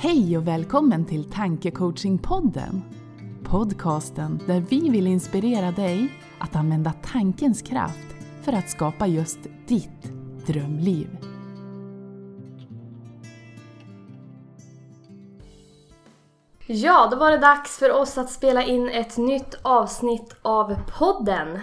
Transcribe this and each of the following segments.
Hej och välkommen till Tankecoachingpodden. Podcasten där vi vill inspirera dig att använda tankens kraft för att skapa just ditt drömliv. Ja, då var det dags för oss att spela in ett nytt avsnitt av podden.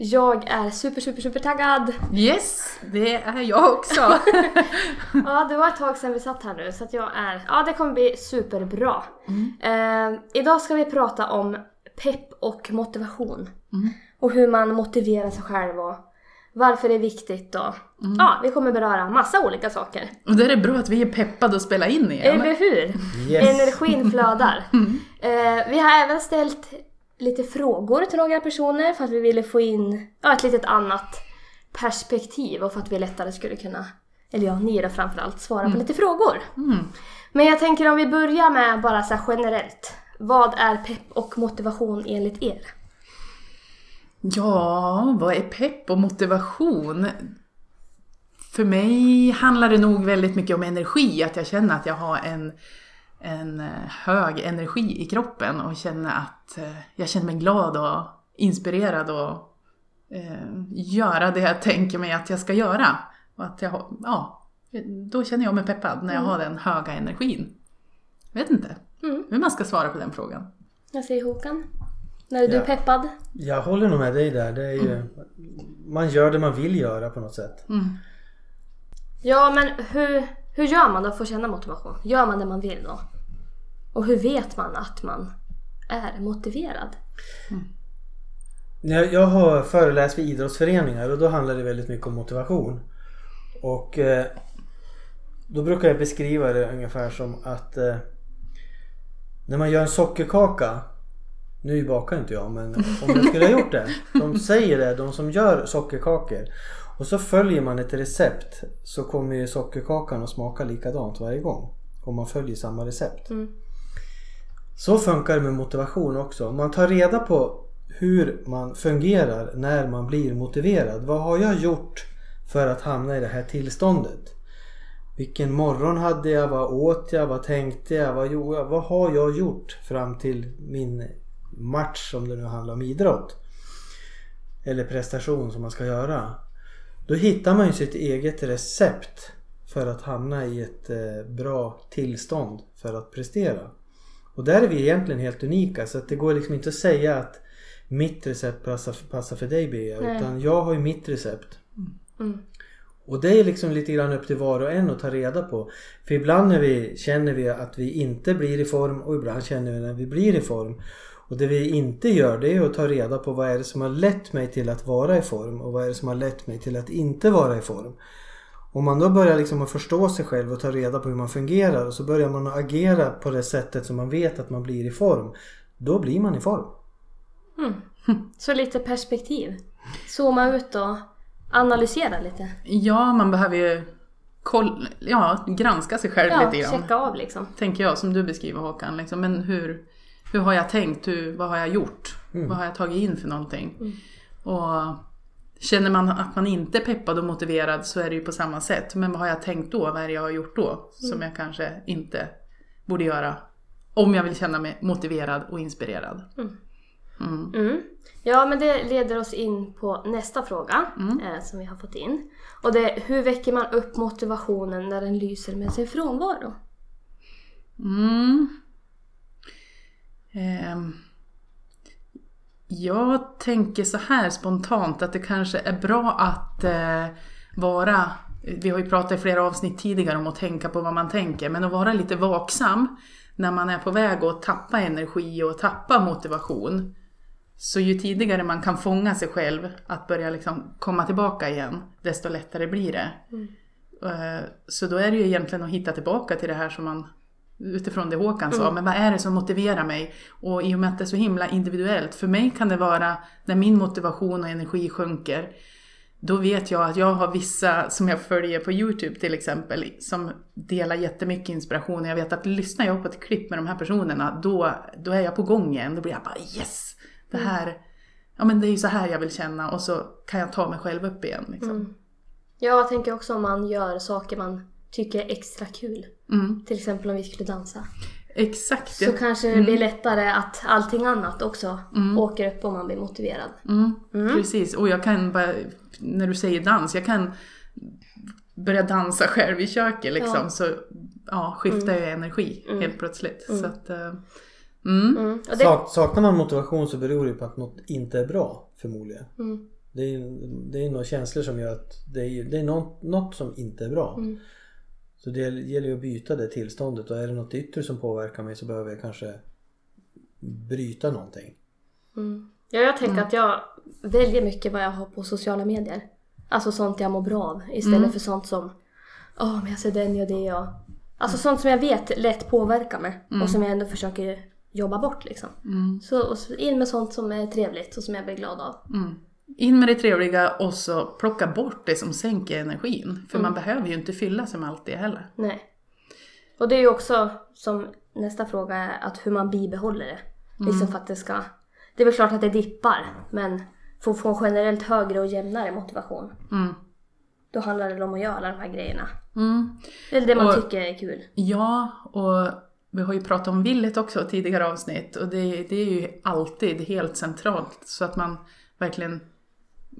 Jag är super, super, super taggad. Yes, det är jag också. Ja, det var ett tag sedan vi satt här nu så att jag är... Ja, det kommer bli superbra. Eh, idag ska vi prata om pepp och motivation. Och hur man motiverar sig själv och varför det är viktigt och... Ja, vi kommer beröra massa olika saker. och då är det bra att vi är peppade att spela in igen. Eller hur? Yes. Energin flödar. Eh, vi har även ställt lite frågor till några personer för att vi ville få in ja, ett litet annat perspektiv och för att vi lättare skulle kunna, eller ja, ni då framförallt, svara på lite frågor. Men jag tänker om vi börjar med bara så generellt. Vad är pepp och motivation enligt er? Ja, vad är pepp och motivation? För mig handlar det nog väldigt mycket om energi, att jag känner att jag har en, en eh, hög energi i kroppen och känner att eh, jag känner mig glad och inspirerad och eh, göra det jag tänker mig att jag ska göra. Och att jag, ja, då känner jag mig peppad när jag har den höga energin. Vet inte Mm. hur man ska svara på den frågan. Jag säger Håkan. När är du Ja. peppad? Jag håller nog med dig där. Det är ju, Man gör det man vill göra på något sätt. Mm. Ja, men hur, hur gör man då för att känna motivation? Gör man det man vill då? Och hur vet man att man är motiverad? Jag, jag har föreläst vid idrottsföreningar och då handlar det väldigt mycket om motivation. Och eh, då brukar jag beskriva det ungefär som att eh, när man gör en sockerkaka nu bakar inte jag men om jag skulle ha gjort det. De säger det, de som gör sockerkakor. Och så följer man ett recept så kommer ju sockerkakan att smaka likadant varje gång. Om man följer samma recept. Mm. Så funkar det med motivation också. Om man tar reda på hur man fungerar när man blir motiverad. Vad har jag gjort för att hamna i det här tillståndet? Vilken morgon hade jag? Vad åt jag? Vad tänkte jag? Vad, gjorde jag? vad har jag gjort fram till min match om det nu handlar om idrott? Eller prestation som man ska göra. Då hittar man ju sitt eget recept för att hamna i ett eh, bra tillstånd för att prestera. Och där är vi egentligen helt unika så att det går liksom inte att säga att mitt recept passar, passar för dig Bea Nej. utan jag har ju mitt recept. Mm. Och det är liksom lite grann upp till var och en att ta reda på. För ibland när vi känner vi att vi inte blir i form och ibland känner vi när vi blir i form. Och det vi inte gör det är att ta reda på vad är det som har lett mig till att vara i form och vad är det som har lett mig till att inte vara i form. Om man då börjar liksom att förstå sig själv och ta reda på hur man fungerar och så börjar man att agera på det sättet som man vet att man blir i form. Då blir man i form. Så lite perspektiv. Zooma ut och analysera lite. Ja, man behöver ju koll, ja, granska sig själv Ja, lite grann. checka av liksom. Tänker jag, som du beskriver Håkan. Liksom. Men hur, hur har jag tänkt? Hur, vad har jag gjort? Vad har jag tagit in för någonting? Och känner man att man inte är peppad och motiverad så är det ju på samma sätt. Men vad har jag tänkt då? Vad är det jag har gjort då? Som jag kanske inte borde göra. Om jag vill känna mig motiverad och inspirerad. Mm. Ja, men det leder oss in på nästa fråga Mm. eh, som vi har fått in. Och det är hur väcker man upp motivationen när den lyser med sin frånvaro? Mm. Ehm. Jag tänker så här spontant att det kanske är bra att eh, vara, vi har ju pratat i flera avsnitt tidigare om att tänka på vad man tänker, men att vara lite vaksam när man är på väg att tappa energi och tappa motivation. Så ju tidigare man kan fånga sig själv att börja liksom komma tillbaka igen, desto lättare blir det. Eh, Så då är det ju egentligen att hitta tillbaka till det här som man utifrån det Håkan sa, men vad är det som motiverar mig? Och i och med att det är så himla individuellt, för mig kan det vara när min motivation och energi sjunker, då vet jag att jag har vissa som jag följer på Youtube till exempel, som delar jättemycket inspiration. Jag vet att lyssnar jag på ett klipp med de här personerna, då, då är jag på gång igen. Då blir jag bara yes! Det här, ja men det är ju så här jag vill känna och så kan jag ta mig själv upp igen. Liksom. Jag tänker också om man gör saker man tycker är extra kul. Mm. Till exempel om vi skulle dansa. Exakt. Så kanske det blir lättare att allting annat också åker upp om man blir motiverad. Mm, Precis, och jag kan bara, när du säger dans, jag kan börja dansa själv i köket liksom. Ja. Så ja, skiftar jag energi helt plötsligt. Så att, eh, Mm. Det, Sak, saknar man motivation så beror det på att något inte är bra förmodligen. Mm. Det är, det är några känslor som gör att det är, det är något, något som inte är bra. Mm. Så det gäller ju att byta det tillståndet och är det något yttre som påverkar mig så behöver jag kanske bryta någonting. mm. Ja, jag tänker att jag väljer mycket vad jag har på sociala medier. Alltså sånt jag mår bra av istället för sånt som Åh, men jag ser den och det och... Alltså sånt som jag vet lätt påverkar mig och som jag ändå försöker jobba bort liksom. Så, och så in med sånt som är trevligt och som jag blir glad av. mm. In med det trevliga och så plocka bort det som sänker energin. För man behöver ju inte fylla sig med allt det heller. Nej. Och det är ju också som nästa fråga är att hur man bibehåller det. Liksom för att det ska... Det är väl klart att det dippar men för att få en generellt högre och jämnare motivation. Mm. Då handlar det om att göra alla de här grejerna. Mm. Eller det man Och- tycker är kul. Ja, och vi har ju pratat om villet också tidigare avsnitt och det, det är ju alltid helt centralt så att man verkligen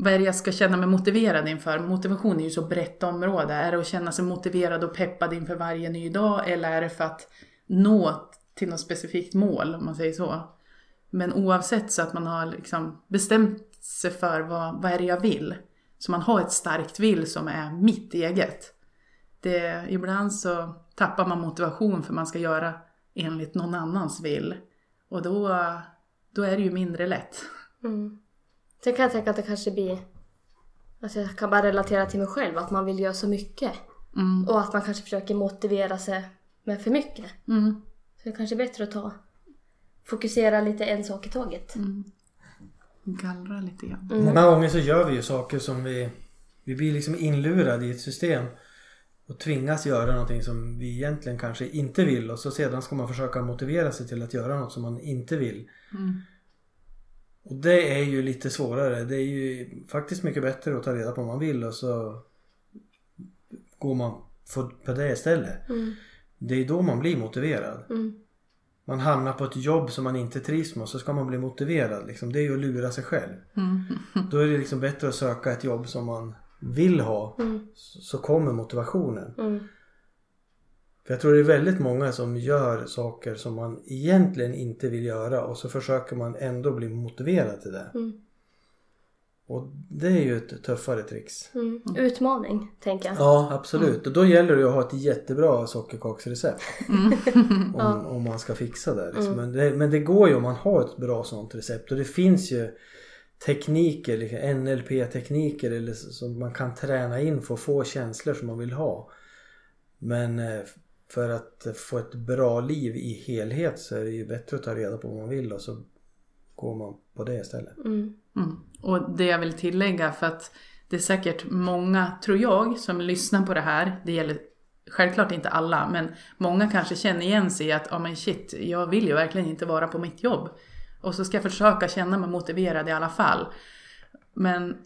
vad är det jag ska känna mig motiverad inför? Motivation är ju så brett område. Är det att känna sig motiverad och peppad inför varje ny dag eller är det för att nå till något specifikt mål om man säger så? Men oavsett så att man har liksom bestämt sig för vad, vad är det jag vill. Så man har ett starkt vill som är mitt eget. Det, ibland så tappar man motivation för man ska göra enligt någon annans vill. Och då, då är det ju mindre lätt. Mm. Sen kan jag tänka att det kanske blir... Alltså jag kan bara relatera till mig själv, att man vill göra så mycket. Mm. Och att man kanske försöker motivera sig med för mycket. Mm. Så det kanske är bättre att ta... Fokusera lite en sak i taget. Gallra lite grann. Många gånger så gör vi ju saker som vi... Vi blir liksom inlurade i ett system och tvingas göra någonting som vi egentligen kanske inte vill och så sedan ska man försöka motivera sig till att göra något som man inte vill. Mm. Och det är ju lite svårare. Det är ju faktiskt mycket bättre att ta reda på vad man vill och så går man på det istället. Mm. Det är då man blir motiverad. Mm. Man hamnar på ett jobb som man inte trivs med och så ska man bli motiverad. Liksom. Det är ju att lura sig själv. Mm. Då är det liksom bättre att söka ett jobb som man vill ha. Mm. Så så kommer motivationen. Mm. För jag tror det är väldigt många som gör saker som man egentligen inte vill göra och så försöker man ändå bli motiverad till det. Mm. Och det är ju ett tuffare tricks. Mm. Utmaning, tänker jag. Ja absolut och då gäller det att ha ett jättebra sockerkaksrecept. Mm. om, om man ska fixa det. Liksom. Men det. Men det går ju om man har ett bra sånt recept och det finns ju tekniker, liksom NLP-tekniker eller så- som man kan träna in för att få känslor som man vill ha. Men eh, för att få ett bra liv i helhet så är det ju bättre att ta reda på vad man vill och så går man på det istället. Mm. Mm. Och det jag vill tillägga för att det är säkert många, tror jag, som lyssnar på det här. Det gäller självklart inte alla, men många kanske känner igen sig i att ja men shit, jag vill ju verkligen inte vara på mitt jobb. Och så ska jag försöka känna mig motiverad i alla fall. Men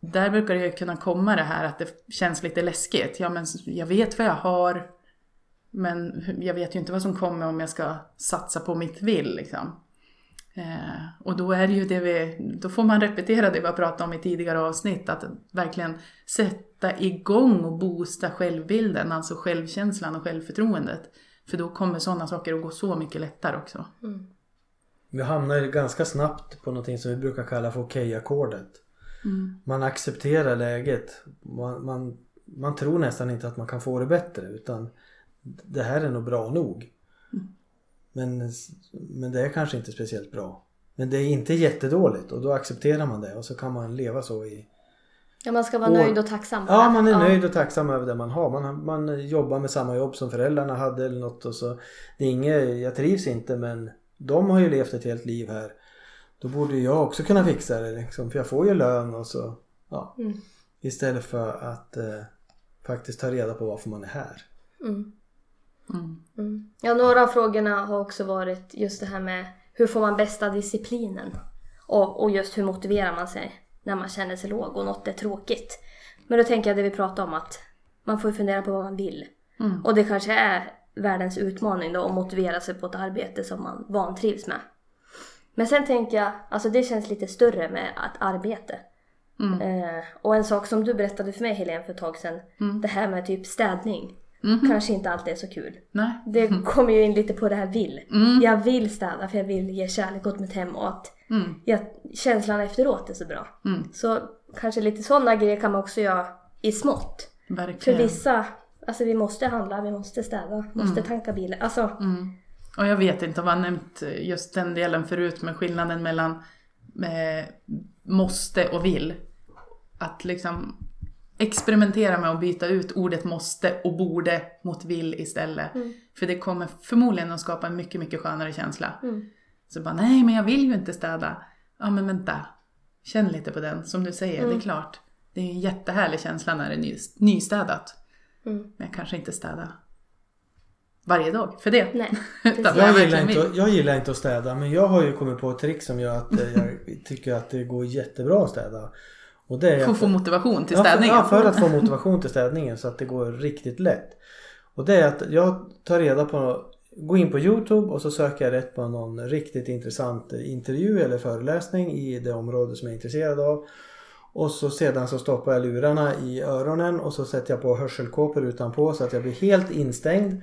där brukar det ju kunna komma det här att det känns lite läskigt. Ja men jag vet vad jag har, men jag vet ju inte vad som kommer om jag ska satsa på mitt vill liksom. Eh, och då är det ju det vi, då får man repetera det vi har pratat om i tidigare avsnitt, att verkligen sätta igång och boosta självbilden, alltså självkänslan och självförtroendet. För då kommer sådana saker att gå så mycket lättare också. Vi hamnar ganska snabbt på någonting som vi brukar kalla för okej-ackordet. Mm. Man accepterar läget. Man, man, man tror nästan inte att man kan få det bättre utan det här är nog bra nog. Men, men det är kanske inte speciellt bra. Men det är inte jättedåligt och då accepterar man det och så kan man leva så i... Ja, man ska vara Och- nöjd och tacksam. Ja, man är nöjd och tacksam över det man har. Man, man jobbar med samma jobb som föräldrarna hade eller något och så... Det är inget, jag trivs inte men de har ju levt ett helt liv här. Då borde ju jag också kunna fixa det liksom, för jag får ju lön och så... Ja. Mm. Istället för att eh, faktiskt ta reda på varför man är här. Mm. Mm. Mm. Ja, några av frågorna har också varit just det här med hur får man bästa disciplinen? Och, och just hur motiverar man sig när man känner sig låg och något är tråkigt. Men då tänker jag det vi pratade om att man får fundera på vad man vill. Mm. Och det kanske är världens utmaning då att motivera sig på ett arbete som man vantrivs med. Men sen tänker jag, alltså det känns lite större med ett arbete. Mm. Eh, och en sak som du berättade för mig Helene för ett tag sedan, Mm. det här med typ städning. Mhm. Kanske inte alltid är så kul. Nej. Det kommer ju in lite på det här vill. Mm. Jag vill städa för jag vill ge kärlek åt mitt hem och att Mm. jag, känslan efteråt är så bra. Mm. Så kanske lite sådana grejer kan man också göra i smått. För Verkligen. vissa, alltså vi måste handla, vi måste städa, måste tanka bilen. Alltså, Mm. Och jag vet inte om jag nämnt just den delen förut med skillnaden mellan eh, måste och vill. Att liksom experimentera med att byta ut ordet måste och borde mot vill istället. Mm. För det kommer förmodligen att skapa en mycket, mycket skönare känsla. Mm. Så bara, nej men jag vill ju inte städa. Ja men vänta, känn lite på den. Som du säger, Mm. det är klart. Det är en jättehärlig känsla när det är ny, nystädat. mm. Men jag kanske inte städar varje dag för det. nej. Jag Jag gillar, inte, jag gillar inte att städa men jag har ju kommit på ett trick som gör att eh, jag tycker att det går jättebra att städa. Och det är För att få motivation till Ja, för- städningen. Ja, för att få motivation till städningen så att det går riktigt lätt. Och det är att jag tar reda på, går in på Youtube och så söker jag rätt på någon riktigt intressant intervju eller föreläsning i det område som jag är intresserad av. Och så sedan så stoppar jag lurarna i öronen och så sätter jag på hörselkåpor utanpå så att jag blir helt instängd.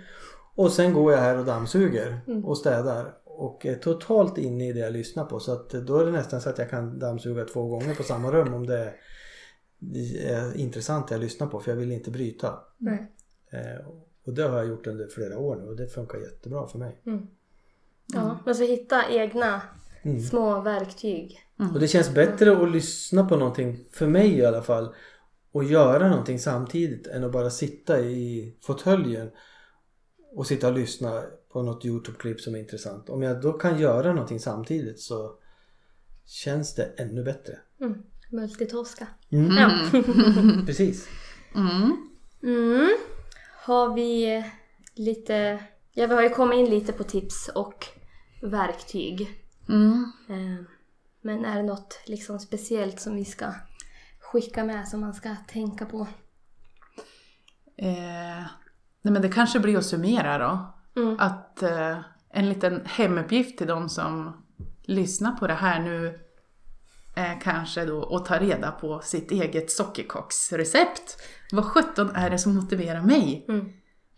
Och sen går jag här och dammsuger och städar. Och är totalt inne i det jag lyssnar på. Så att då är det nästan så att jag kan dammsuga två gånger på samma rum om det är intressant det jag lyssnar på för jag vill inte bryta. Nej. Eh, och det har jag gjort under flera år nu och det funkar jättebra för mig. Mm. Ja, men så hitta egna Mm. små verktyg. Och det känns bättre att lyssna på någonting, för mig i alla fall, och göra någonting samtidigt än att bara sitta i fåtöljen och sitta och lyssna på något Youtube-klipp som är intressant. Om jag då kan göra någonting samtidigt så känns det ännu bättre. Mm. Multitaska. Mm. Ja. Precis. Mm. Mm. Har vi lite... Ja, vi har ju kommit in lite på tips och verktyg. Mm. Eh, Men är det något liksom speciellt som vi ska skicka med som man ska tänka på? Eh, nej men det kanske blir att summera då. Mm. Att eh, en liten hemuppgift till de som lyssnar på det här nu är kanske då att ta reda på sitt eget sockerkaksrecept. Vad sjutton är det som motiverar mig? Mm.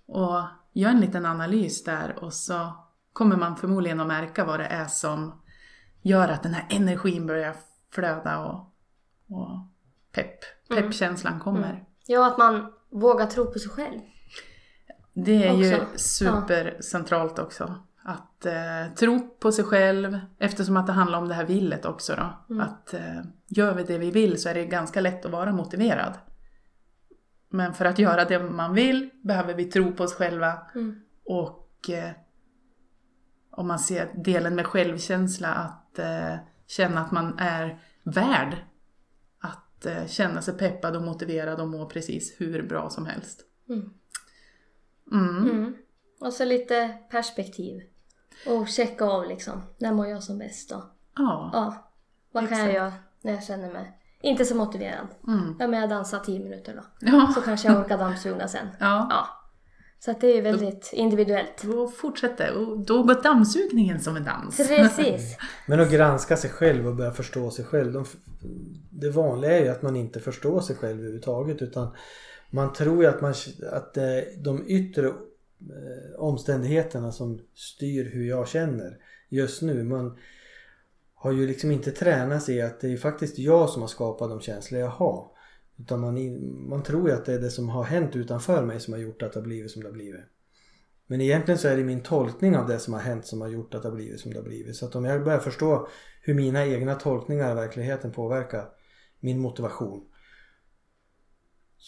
Och gör en liten analys där och så kommer man förmodligen att märka vad det är som gör att den här energin börjar flöda och, och pepp, peppkänslan kommer. Ja, att man vågar tro på sig själv. Det är ju Också. supercentralt också. Att eh, tro på sig själv eftersom att det handlar om det här villet också då. Att eh, gör vi det vi vill så är det ganska lätt att vara motiverad. Men för att göra det man vill behöver vi tro på oss själva Mm. och eh, om man ser delen med självkänsla att eh, känna att man är värd att eh, känna sig peppad och motiverad och må precis hur bra som helst. Mm. Mm. Mm. Och så lite perspektiv. Och checka av liksom. När mår jag som bäst då? Ja. Ja. Vad kan jag göra när jag känner mig inte så motiverad? Mm. Ja, men jag dansar 10 minuter då. Ja. Så kanske jag orkar dammsuga sen. ja. Ja. Så att det är ju väldigt individuellt. Då fortsätter och då går dammsugningen som en dans. Precis. Men att granska sig själv och börja förstå sig själv. De, det vanliga är ju att man inte förstår sig själv överhuvudtaget utan man tror ju att, man, att det är de yttre eh, omständigheterna som styr hur jag känner just nu. Man har ju liksom inte tränat sig i att det är faktiskt jag som har skapat de känslor jag har. Utan man, man tror ju att det är det som har hänt utanför mig som har gjort att det har blivit som det har blivit. Men egentligen så är det min tolkning av det som har hänt som har gjort att det har blivit som det har blivit. Så att om jag börjar förstå hur mina egna tolkningar av verkligheten påverkar min motivation.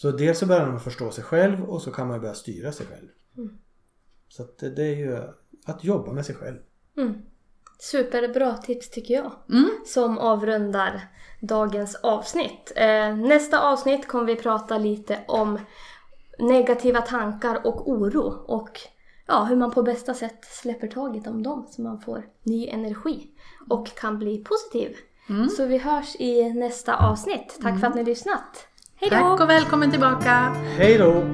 Så dels så börjar man förstå sig själv och så kan man börja styra sig själv. Så att det, det är ju att jobba med sig själv. Mm. Superbra tips tycker jag. Mm. Som avrundar dagens avsnitt. Eh, nästa avsnitt kommer vi prata lite om negativa tankar och oro. Och ja, hur man på bästa sätt släpper taget om dem så man får ny energi och kan bli positiv. Så vi hörs i nästa avsnitt. Tack för att ni har lyssnat. Hej då! Tack och välkommen tillbaka! Hej då!